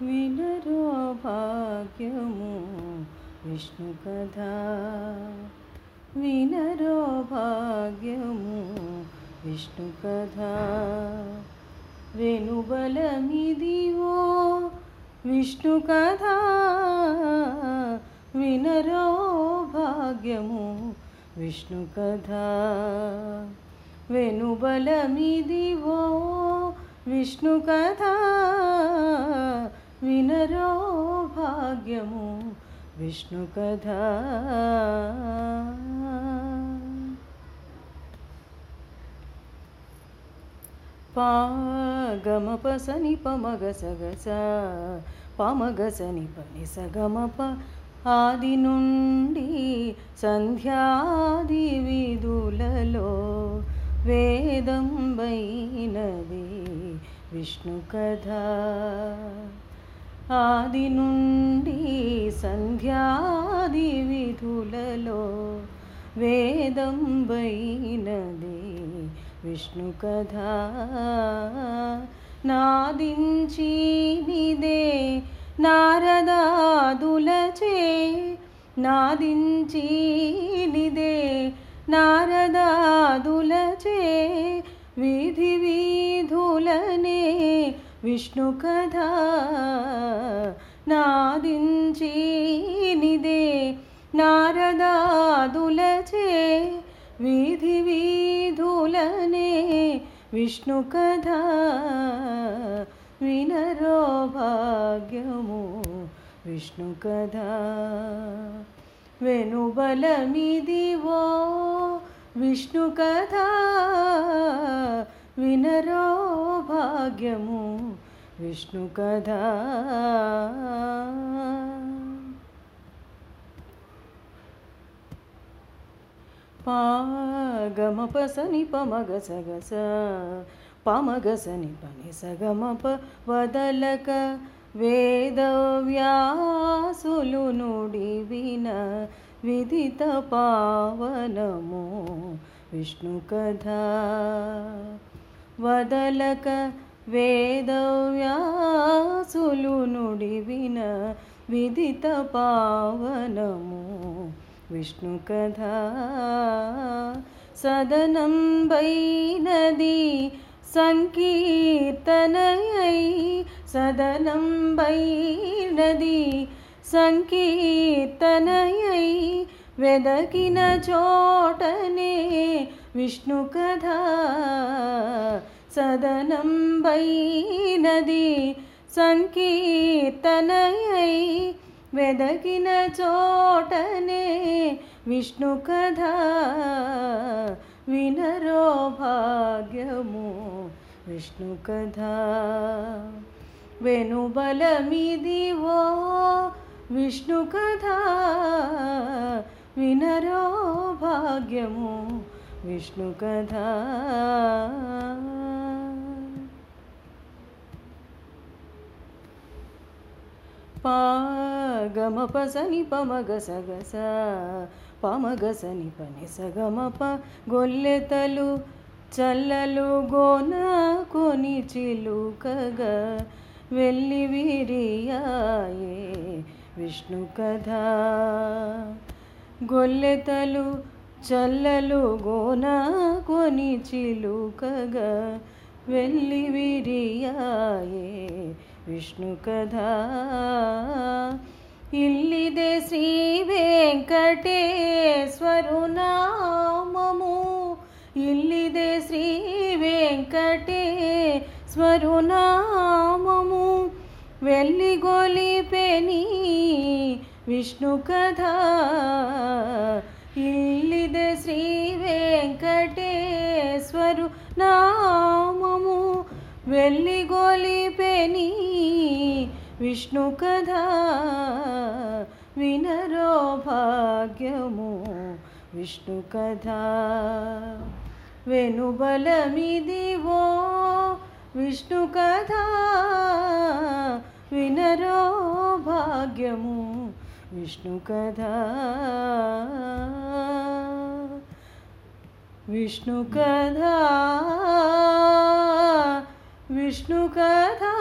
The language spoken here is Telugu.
వినరో భాగ్యము విష్ణు కథ వినరో భాగ్యము విష్ణు కథ వెనుబలమిదివో విష్ణు కథ వినరో భాగ్యము విష్ణు కథ వెనుబలమిదివో విష్ణు కథ వినరో భాగ్యము విష్ణు కథ. పాగమపసని పమగసగస పమగసని పని సగమప ఆది నుండి సంధ్యాది విధులలో వేదంబైనది విష్ణు కథ. ఆది నుండి సంధ్యాది విధులలో వేదం వైనది విష్ణు కథ. నాదించి నిదే నారదాదులచే నాదించి నిదే నారదాదులచే విధి విధులనే విష్ణు కథ నాదించి నిదే నారదాదులచే విధి విధులనే విష్ణు కథ వినరో భాగ్యము విష్ణు కథ. వెనుబలమిదివో విష్ణు కథ వినరో భాగ్యము విష్ణు కథ. పాగమపసని పమగసగస పమగసని పని సగమప వదలక వేదవ్యాసులు నుడి విన విదిత పావనము. విష్ణు కథ. వదలక వేదవ్యాసులు నుడి విన విదిత పావనము విష్ణు కథ సదనం బైనది సంకీర్తనయై సదనం బైనది సంకీర్తనయై వెదకిన చోటనే విష్ణు కథ సదనం బైనది సంకీర్తనయై వెదకిన చోటనే విష్ణు కథ వినరో భాగ్యము విష్ణు కథ వెనుబలమిదివో విష్ణు కథ వినరో భాగ్యము విష్ణు కథ. పాగమపసని పమగసగస పమగసని పని సగమప గొల్లెతలు చల్లలు గోన కొని చిలుకగా వెళ్ళి విరియాయే విష్ణు కథ. గొల్లెతలు చల్లలు గోన కొని చిలుకగా వెళ్ళి విరియాయే విష్ణు కథ. ఇల్లిదే శ్రీ వెంకటేశ్వరు నామము ఇల్లిదే శ్రీ వెంకటేశ్వరు నామము వెళ్ళి విష్ణు కథ. ఇల్లిదే శ్రీ వెంకటేశ్వరు నామము. వెళ్ళి గొలిపెని విష్ణు కథ వినరో భాగ్యము. విష్ణు కథ వెనుబలమిదివో విష్ణు కథ వినరో భాగ్యము. विष्णुकथा। विष्णुकथा। विष्णुकथा।